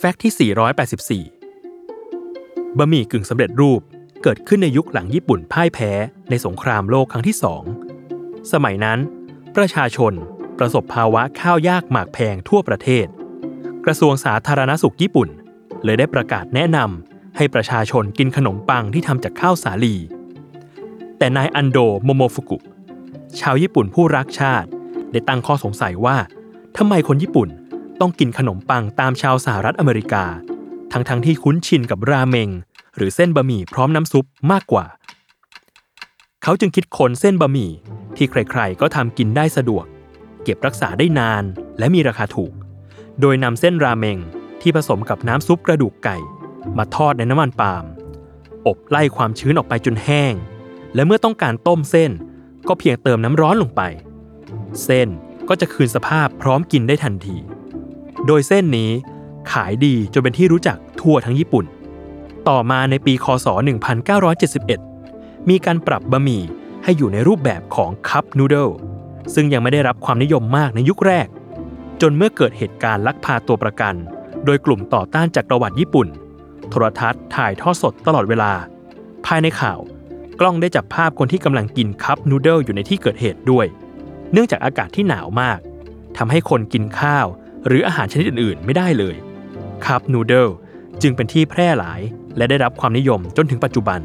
แฟกต์ที่ 484 บะหมี่กึ่งสำเร็จรูปเกิดขึ้นในยุคหลังญี่ปุ่นพ่ายแพ้ในสงครามโลกครั้งที่สอง สมัยนั้น ประชาชนประสบภาวะข้าวยากหมากแพงทั่วประเทศ กระทรวงสาธารณสุขญี่ปุ่น เลยได้ประกาศแนะนำให้ประชาชนกินขนมปังที่ทำจากข้าวสาลี แต่นายอันโดโมโมฟุกุ ชาวญี่ปุ่นผู้รักชาติ ได้ตั้งข้อสงสัยว่าทำไมคนญี่ปุ่น ต้องกินขนมปังตามชาวสหรัฐอเมริกา ทั้งๆทที่คุ้นชินกับราเมง หรือเส้นบะหมี่พร้อมน้ำซุปมากกว่า เขาจึงคิดค้นเส้นบะหมี่ที่ใครๆ ก็ทำกินได้สะดวก เก็บรักษาได้นานและมีราคาถูก โดยนำเส้นราเมงที่ผสมกับน้ำซุปกระดูกไก่ มาทอดในน้ำมันปาล์มอบไล่ความชื้นออกไปจนแห้ง และเมื่อต้องการต้มเส้น ก็เพียงเติมน้ำร้อนลงไป เส้นก็จะคืนสภาพพร้อมกินได้ทันที โดยเส้นนี้ขายดีจนเป็นที่รู้จักทั่วทั้งญี่ปุ่น ต่อมาในปีคศ 1971 มีการปรับบะหมี่ให้อยู่ในรูปแบบของคัพนูเดิลซึ่งยังไม่ได้รับความนิยมมากในยุคแรก จนเมื่อเกิดเหตุการณ์ลักพาตัวประกัน โดยกลุ่มต่อต้านจักรวรรดิญี่ปุ่น โทรทัศน์ถ่ายทอดสดตลอดเวลา ภายในข่าวกล้องได้จับภาพคนที่กำลังกินคัพนูเดิลอยู่ในที่เกิดเหตุด้วย เนื่องจากอากาศที่หนาวมากทำให้คนกินข้าว หรืออาหารชนิดอื่นๆ ไม่ได้เลยครับนูเดิลจึงเป็นที่แพร่หลายและได้รับความนิยมจนถึงปัจจุบัน